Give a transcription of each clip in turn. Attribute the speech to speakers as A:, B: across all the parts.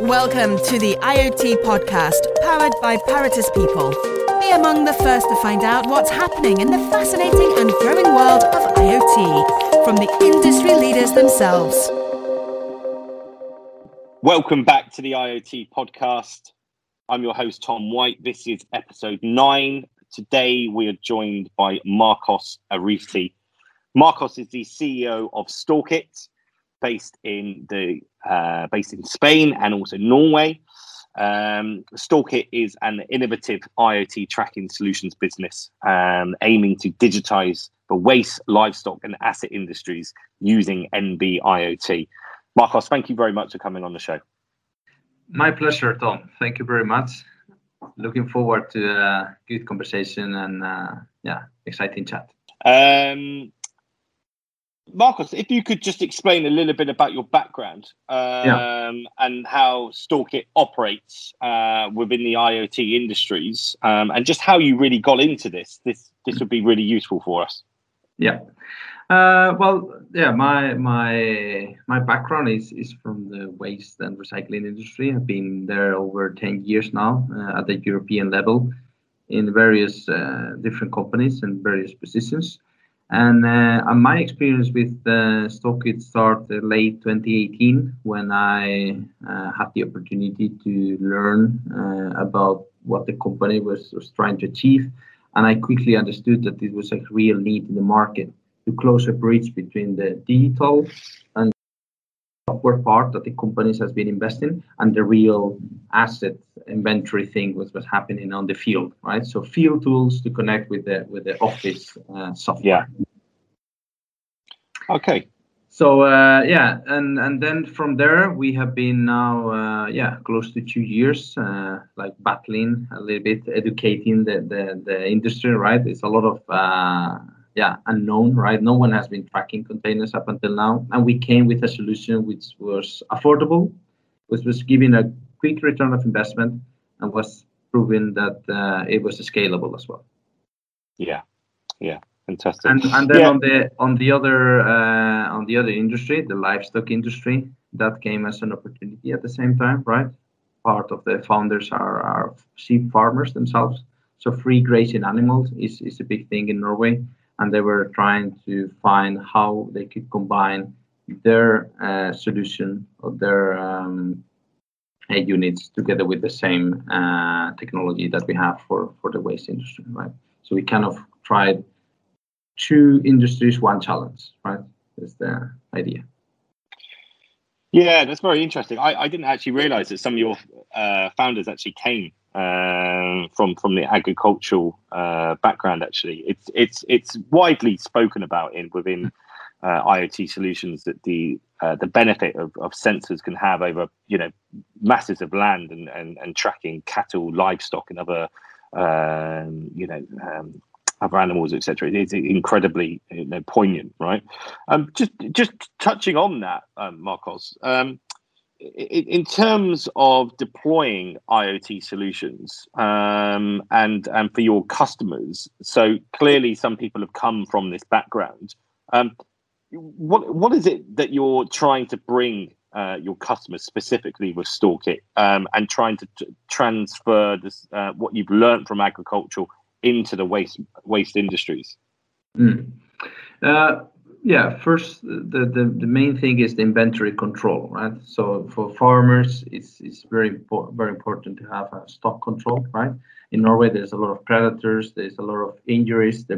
A: Welcome to the IoT podcast, powered by Paratus People. Be among the first to find out what's happening in the fascinating and growing world of IoT from the industry leaders themselves.
B: Welcome back to the IoT podcast. I'm your host, Tom White. This is episode nine. Today, we are joined by Marcos Arizti. Marcos is the CEO of StalkIT, based in the uh, based in Spain and also Norway. Um, StalkIT is an innovative IoT tracking solutions business um, aiming to digitize the waste, livestock, and asset industries using NB IoT. Marcos, thank you very much for coming on the show.
C: My pleasure, Tom. Thank you very much. Looking forward to a good conversation and uh, yeah, exciting chat. Um,
B: Marcos, if you could just explain a little bit about your background um, yeah. and how StalkIT operates uh, within the IoT industries, um, and just how you really got into this, this this would be really useful for us.
C: Yeah. Uh, well, yeah, my my my background is is from the waste and recycling industry. I've been there over ten years now uh, at the European level in various uh, different companies and various positions. And uh, my experience with uh, started late 2018 when I uh, had the opportunity to learn uh, about what the company was, was trying to achieve. And I quickly understood that it was a real need in the market to close a bridge between the digital and software part that the companies has been investing and the real asset inventory thing was was happening on the field, right? So field tools to connect with the with the office uh, software.
B: Yeah. Okay.
C: So uh, yeah, and and then from there we have been now uh, yeah close to two years uh, like battling a little bit, educating the the, the industry. Right, it's a lot of uh, yeah unknown. Right, no one has been tracking containers up until now, and we came with a solution which was affordable, which was giving a quick return of investment, and was proving that uh, it was scalable as well.
B: Yeah, yeah. Fantastic.
C: And, and then yeah. on the on the other uh, on the other industry, the livestock industry, that came as an opportunity at the same time, right? Part of the founders are, are sheep farmers themselves. So free grazing animals is, is a big thing in Norway. And they were trying to find how they could combine their uh, solution or their um, units together with the same uh, technology that we have for, for the waste industry, right? So we kind of tried two industries, one challenge, right? Is the idea.
B: Yeah, that's very interesting. I, I didn't actually realize that some of your uh, founders actually came uh, from from the agricultural uh, background. Actually, it's it's it's widely spoken about in within uh, IoT solutions that the uh, the benefit of, of sensors can have over you know masses of land and and, and tracking cattle, livestock, and other um, you know um, other animals, etc. It's incredibly you know, poignant, right? Um, just just touching on that, um, Marcos. Um, in, terms of deploying IoT solutions um, and and for your customers, so clearly some people have come from this background. Um, what what is it that you're trying to bring uh, your customers specifically with StalkIT um, and trying to t- transfer this uh, what you've learned from agricultural into the waste waste industries?
C: Mm. Uh, yeah, first the, the the main thing is the inventory control, right? So for farmers, it's it's very important very important to have a stock control, right? In Norway, there's a lot of predators, there's a lot of injuries. The,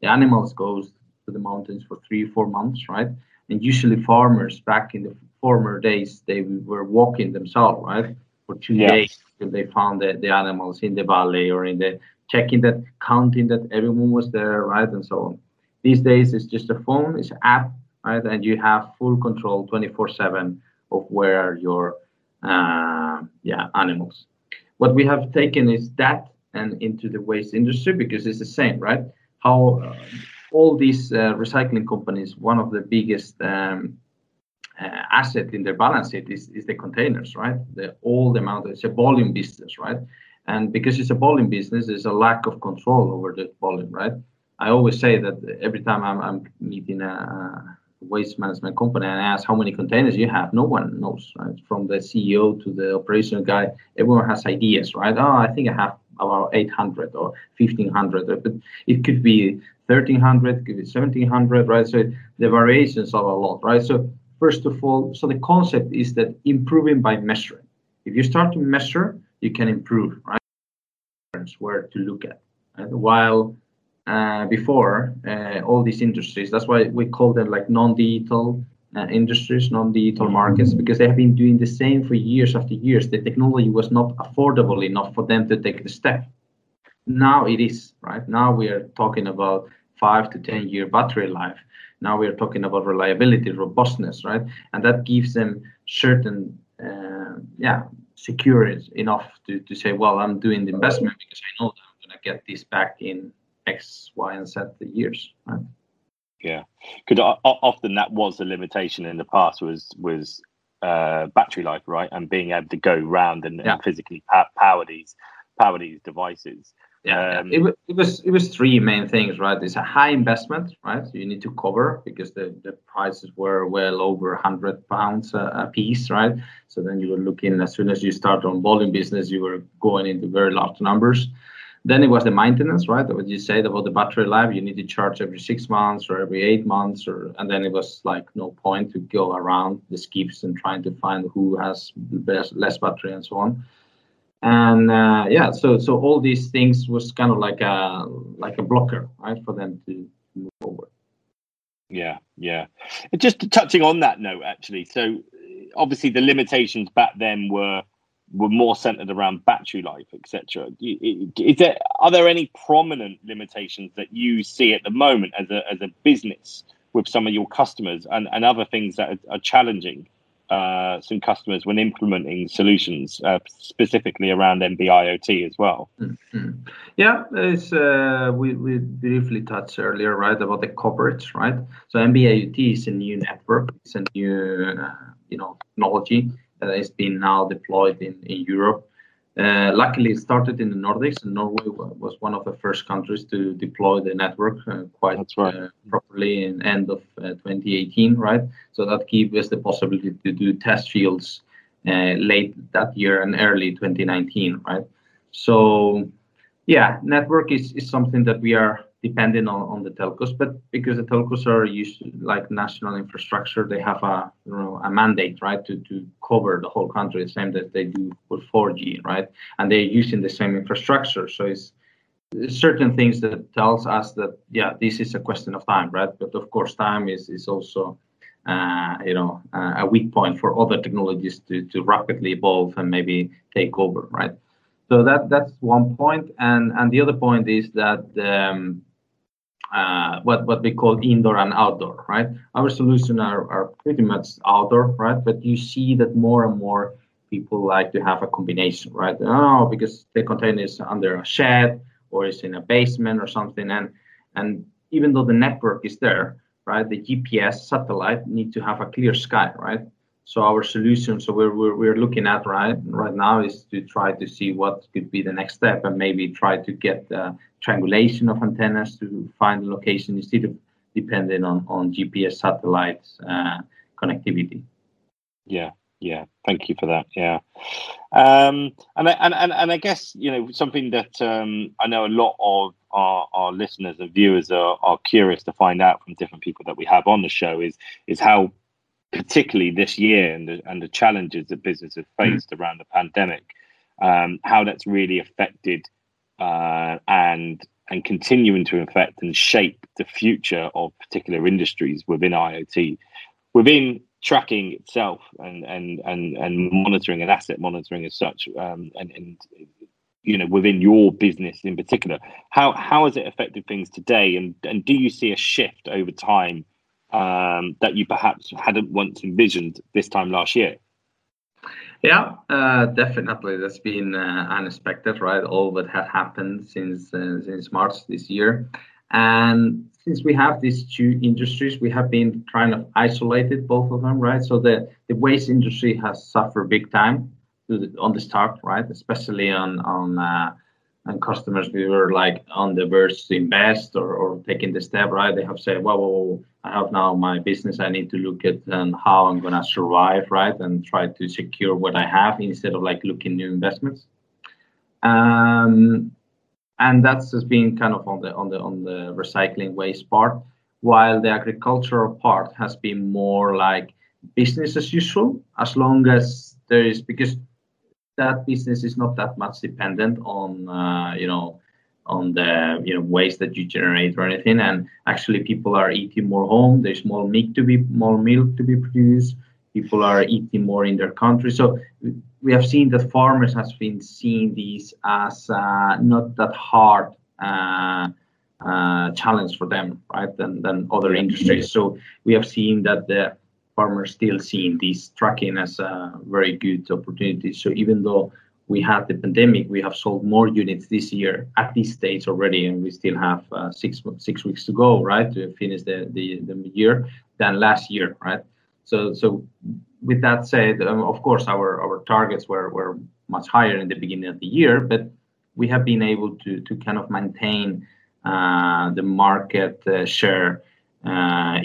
C: the animals goes to the mountains for three four months, right? And usually farmers back in the former days they were walking themselves, right, for two days till they found the, the animals in the valley or in the checking that, counting that everyone was there, right, and so on. These days, it's just a phone, it's an app, right, and you have full control 24/7 of where your uh, yeah animals. What we have taken is that and into the waste industry because it's the same, right? How uh, all these uh, recycling companies, one of the biggest um, uh, asset in their balance sheet is, is the containers, right? The all the amount, it's a volume business, right? And because it's a volume business, there's a lack of control over the volume, right? I always say that every time I'm, I'm meeting a waste management company and ask how many containers you have, no one knows, right? From the CEO to the operational guy, everyone has ideas, right? Oh, I think I have about 800 or 1500, but it could be 1300, could be 1700, right? So the variations are a lot, right? So first of all, so the concept is that improving by measuring. If you start to measure, you can improve, right? Where to look at. Right? While uh, before uh, all these industries, that's why we call them like non-digital uh, industries, non-digital markets, because they have been doing the same for years after years. The technology was not affordable enough for them to take the step. Now it is, right? Now we are talking about five to 10 year battery life. Now we are talking about reliability, robustness, right? And that gives them certain, uh, yeah, security enough to, to say, well, I'm doing the investment because I know that I'm going to get this back in X, Y, and Z the years, right?
B: Yeah, because often that was the limitation in the past was was uh, battery life, right, and being able to go round and, yeah. and physically power these power these devices.
C: Yeah, um, it, it was it was three main things right? It's a high investment right? So you need to cover because the, the prices were well over 100 pounds a, a, piece right? So then you were looking as soon as you start on volume business you were going into very large numbers then it was the maintenance right? What you said about the battery life you need to charge every six months or every eight months or and then it was like no point to go around the skips and trying to find who has best, less battery and so on. And uh, yeah so so all these things was kind of like a like a blocker right for them to move forward.
B: Yeah yeah. Just touching on that note actually. So obviously the limitations back then were were more centered around battery life etc is there are there any prominent limitations that you see at the moment as a as a business with some of your customers and, and other things that are, are challenging uh, some customers when implementing solutions, uh, specifically around NB-IoT as well.
C: Mm-hmm. Yeah, uh, we, we briefly touched earlier, right, about the coverage, right? So NB-IoT is a new network, it's a new, uh, you know, technology that has been now deployed in, in Europe. Uh, luckily, it started in the Nordics, and Norway was one of the first countries to deploy the network uh, quite right. uh, properly in end of uh, 2018, right? So that gave us the possibility to do test fields uh, late that year and early 2019, right? So, yeah, network is, is something that we are depending on, on the telcos, but because the telcos are used like national infrastructure, they have a you know a mandate, right, to, to cover the whole country, the same that they do with 4G, right? And they're using the same infrastructure. So it's certain things that tells us that yeah, this is a question of time, right? But of course, time is is also uh, you know uh, a weak point for other technologies to to rapidly evolve and maybe take over, right? So that that's one point, and and the other point is that um, uh, what what we call indoor and outdoor, right? Our solutions are, are pretty much outdoor, right? But you see that more and more people like to have a combination, right? Oh, because the container is under a shed or is in a basement or something, and and even though the network is there, right? The GPS satellite need to have a clear sky, right? So our solution, so we're, we're, we're looking at right right now is to try to see what could be the next step and maybe try to get the triangulation of antennas to find the location instead of depending on, on GPS satellites uh, connectivity.
B: Yeah, yeah. Thank you for that. Yeah, um, and, I, and and and I guess you know something that um, I know a lot of our, our listeners and viewers are, are curious to find out from different people that we have on the show is is how particularly this year and the, and the challenges that business have mm-hmm. faced mm-hmm. around the pandemic, um, how that's really affected uh, and and continuing to affect and shape the future of particular industries within IoT, within tracking itself and and and and monitoring and asset monitoring as such, um, and and you know within your business in particular, how how has it affected things today, and and do you see a shift over time? Um, that you perhaps hadn't once envisioned this time last year?
C: Yeah, uh, definitely. That's been uh, unexpected, right? All that had happened since uh, since March this year, and since we have these two industries, we have been trying to isolate both of them, right? So the the waste industry has suffered big time the, on the start, right? Especially on on uh, and customers we were like on the verge to invest or, or taking the step right? They have said well, well, well i have now my business i need to look at and how i'm going to survive right? And try to secure what i have instead of like looking new investments. Um, and that's just been kind of on the on the on the recycling waste part while the agricultural part has been more like business as usual as long as there is because that business is not that much dependent on uh, you know on the you know waste that you generate or anything. And actually people are eating more home. There's more meat to be more milk to be produced. People are eating more in their country. So we have seen that farmers has been seeing these as uh, not that hard uh, uh, challenge for them right than, than other industries. So we have seen that the farmers still seeing this tracking as a very good opportunity. So even though we had the pandemic, we have sold more units this year at this stage already, and we still have uh, six six weeks to go, right, to finish the, the, the year than last year, right? So so with that said, um, of course our our targets were were much higher in the beginning of the year, but we have been able to to kind of maintain uh, the market uh, share uh,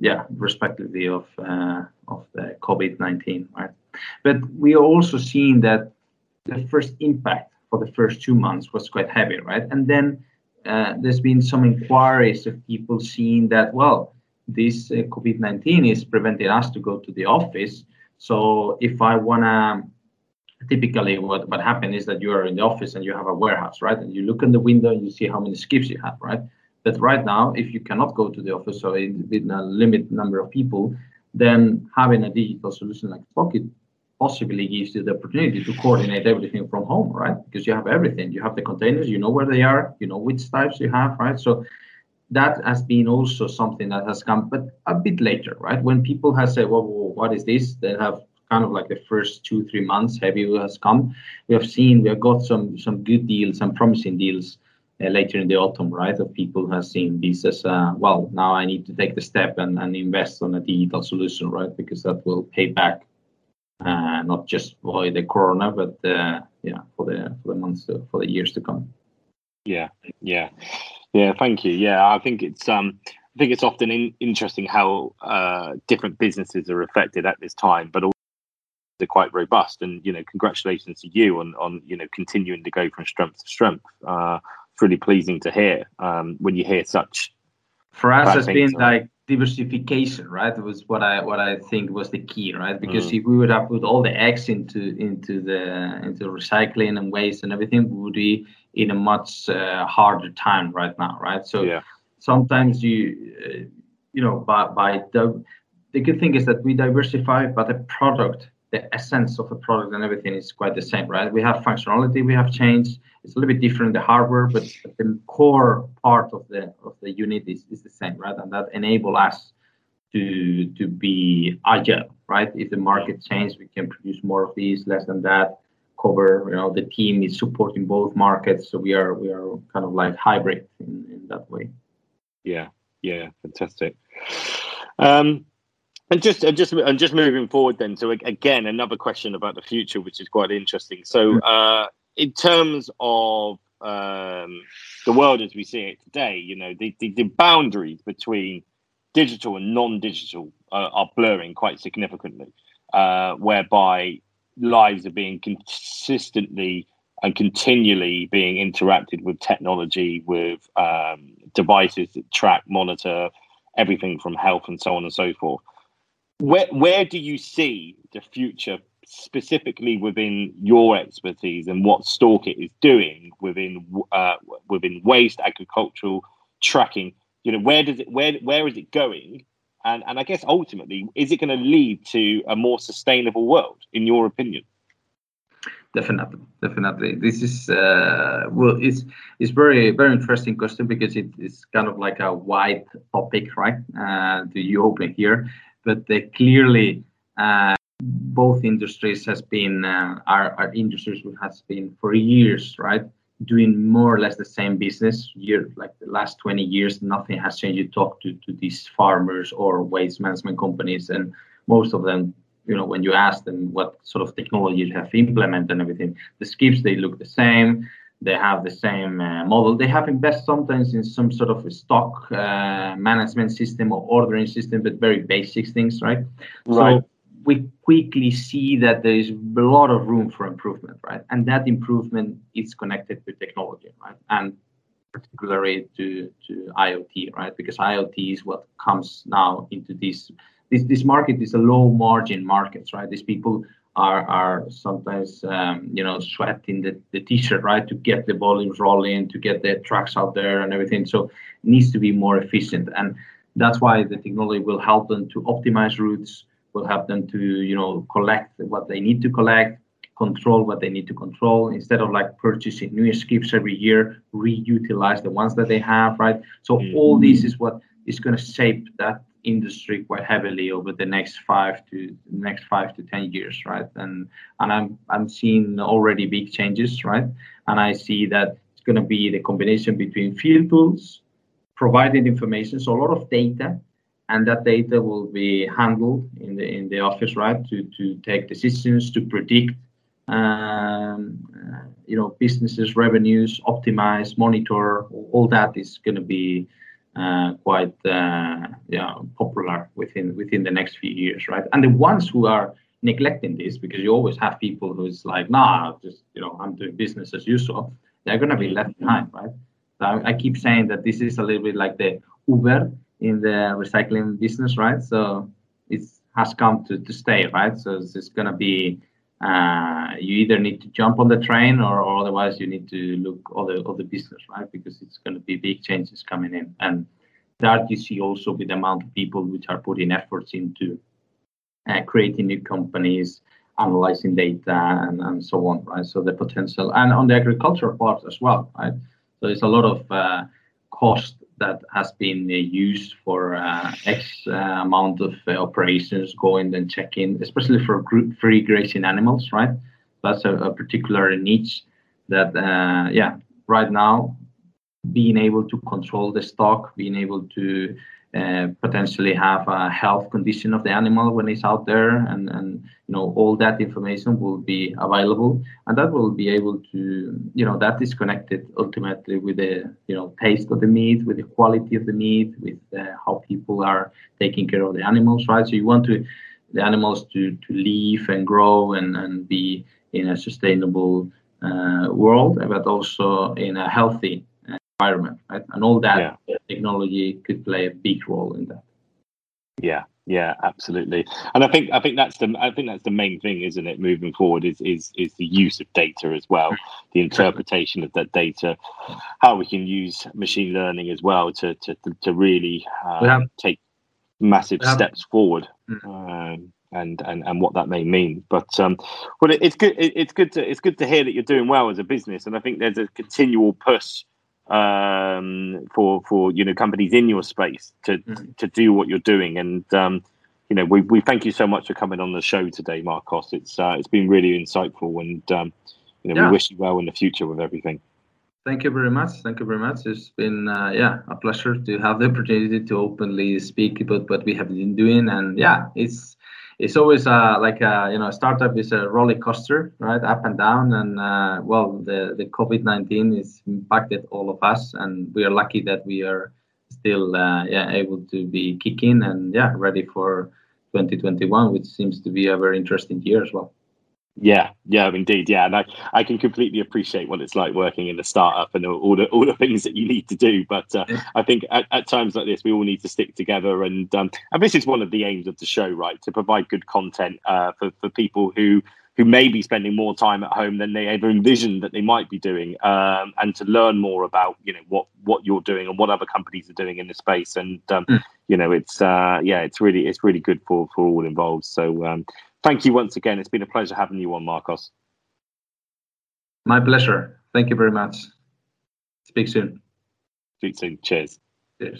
C: yeah, respectively of uh, of the COVID-19, right? But we are also seeing that the first impact for the first two months was quite heavy, right? And then uh, there's been some inquiries of people seeing that well, this uh, COVID-19 is preventing us to go to the office. So if I wanna, typically what what happens is that you are in the office and you have a warehouse, right? And you look in the window and you see how many skips you have, right? But right now, if you cannot go to the office or within a limited number of people, then having a digital solution like Pocket possibly gives you the opportunity to coordinate everything from home, right? Because you have everything. You have the containers, you know where they are, you know which types you have, right? So that has been also something that has come, but a bit later, right? When people have said, well, what is this? They have kind of like the first two, three months, heavy has come. We have seen, we have got some some good deals, some promising deals uh, later in the autumn, right? Of people who have seen this as uh, well. Now I need to take the step and, and invest on a digital solution, right? Because that will pay back uh, not just for the corona, but uh, yeah, for the for the months to, for the years to come.
B: Yeah, yeah, yeah. Thank you. Yeah, I think it's um, I think it's often in, interesting how uh, different businesses are affected at this time, but also they're quite robust. And you know, congratulations to you on on you know continuing to go from strength to strength. Uh, really pleasing to hear um, when you hear such.
C: For us, has been like diversification, right? It was what I what I think was the key, right? Because mm. if we would have put all the eggs into into the into recycling and waste and everything, we would be in a much uh, harder time right now, right? So yeah. sometimes you uh, you know by by the the good thing is that we diversify, but the product the essence of a product and everything is quite the same, right? We have functionality, we have change. It's a little bit different in the hardware, but the core part of the of the unit is, is the same, right? And that enable us to to be agile, right? If the market changes, we can produce more of these, less than that. Cover, you know, the team is supporting both markets, so we are we are kind of like hybrid in, in that way.
B: Yeah, yeah, fantastic. Um, and just and just and just moving forward then. So again, another question about the future, which is quite interesting. So, uh, in terms of um, the world as we see it today, you know, the, the, the boundaries between digital and non-digital uh, are blurring quite significantly, uh, whereby lives are being consistently and continually being interacted with technology, with um, devices that track, monitor everything from health and so on and so forth where where do you see the future specifically within your expertise and what StalkIT is doing within uh, within waste agricultural tracking? You know, where does it where where is it going? And and I guess ultimately, is it going to lead to a more sustainable world, in your opinion?
C: Definitely, definitely. This is uh, well, it's it's very very interesting question because it is kind of like a wide topic, right? Uh, to you open here, but clearly uh, both industries has been uh, our, our industries has been for years right doing more or less the same business. Year like the last 20 years nothing has changed. You talk to, to these farmers or waste management companies and most of them you know when you ask them what sort of technology you have implemented and everything the skips they look the same they have the same uh, model. They have invested sometimes in some sort of stock uh, management system or ordering system, but very basic things, right?
B: Right.
C: So we quickly see that there is a lot of room for improvement, right? And that improvement is connected with technology, right? And particularly to, to IoT, right? Because IoT is what comes now into this. This, this market is a low margin market, right? These people are are sometimes um, you know sweating the, the t-shirt right to get the volumes rolling to get the trucks out there and everything. So it needs to be more efficient. And that's why the technology will help them to optimize routes will help them to you know collect what they need to collect control what they need to control. Instead of like purchasing new skips every year reutilize the ones that they have right? So mm-hmm. all this is what is going to shape that industry quite heavily over the next five to next five to ten years, right? And and I'm I'm seeing already big changes, right? And I see that it's going to be the combination between field tools, providing information, so a lot of data, and that data will be handled in the in the office, right? To to take decisions, to predict, um, you know, businesses, revenues, optimize, monitor. All that is going to be quite uh, yeah popular within within the next few years, right? And the ones who are neglecting this, because you always have people who's like, nah, just you know, I'm doing business as usual. They're gonna be left behind, right? So I, I keep saying that this is a little bit like the Uber in the recycling business, right? So it has come to, to stay, right? So it's gonna be uh, you either need to jump on the train or, or otherwise you need to look other other business, right? Because it's going to be big changes coming in, and that you see also with the amount of people which are putting efforts into uh, creating new companies, analyzing data, and, and so on, right? So the potential, and on the agricultural part as well, right? So it's a lot of uh, cost that has been uh, used for uh, X uh, amount of operations, going and checking, especially for group free grazing animals, right? That's a, a particular niche that, yeah, right now, being able to control the stock, being able to uh, potentially have a health condition of the animal when it's out there and, and you know all that information will be available and that will be able to you know that is connected ultimately with the you know taste of the meat with the quality of the meat with uh, how people are taking care of the animals right? So you want to the animals to to live and grow and, and be in a sustainable uh, world but also in a healthy environment, right? And all that yeah. technology could play a big role in that.
B: Yeah, yeah, absolutely. And I think I think that's the I think that's the main thing, isn't it? Moving forward, is is is the use of data as well, the interpretation of that data, how we can use machine learning as well to to to really uh, have, take massive have, steps forward. Mm. Um, and, and, and what that may mean, but um, well, it, it's good. It, it's good to it's good to hear that you're doing well as a business, and I think there's a continual push um, for for you know companies in your space to mm. to do what you're doing. And um, you know, we, we thank you so much for coming on the show today, Marcos. It's uh, it's been really insightful, and um, you know, yeah. we wish you well in the future with everything.
C: Thank you very much. Thank you very much. It's been uh, yeah a pleasure to have the opportunity to openly speak about what we have been doing, and yeah, it's it's always uh, like a, you know, a startup is a roller coaster, right, up and down. And uh, well, the the COVID nineteen has impacted all of us, and we are lucky that we are still uh, yeah able to be kicking and yeah ready for 2021, which seems to be a very interesting year as well.
B: Yeah, yeah, indeed, yeah, and I, I can completely appreciate what it's like working in a startup and all the all the things that you need to do. But uh, I think at, at, times like this, we all need to stick together, and um, and this is one of the aims of the show, right? To provide good content uh, for for people who who may be spending more time at home than they ever envisioned that they might be doing, um, and to learn more about you know what what you're doing and what other companies are doing in the space. And um, mm. you know, it's uh, yeah, it's really it's really good for for all involved. So um, thank you once again. It's been a pleasure having you on, Marcos.
C: My pleasure. Thank you very much. Speak soon.
B: Speak soon. Cheers.
C: Cheers.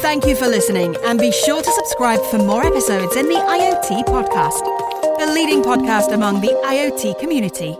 A: Thank you for listening, and be sure to subscribe for more episodes in the IoT podcast, the leading podcast among the IoT community.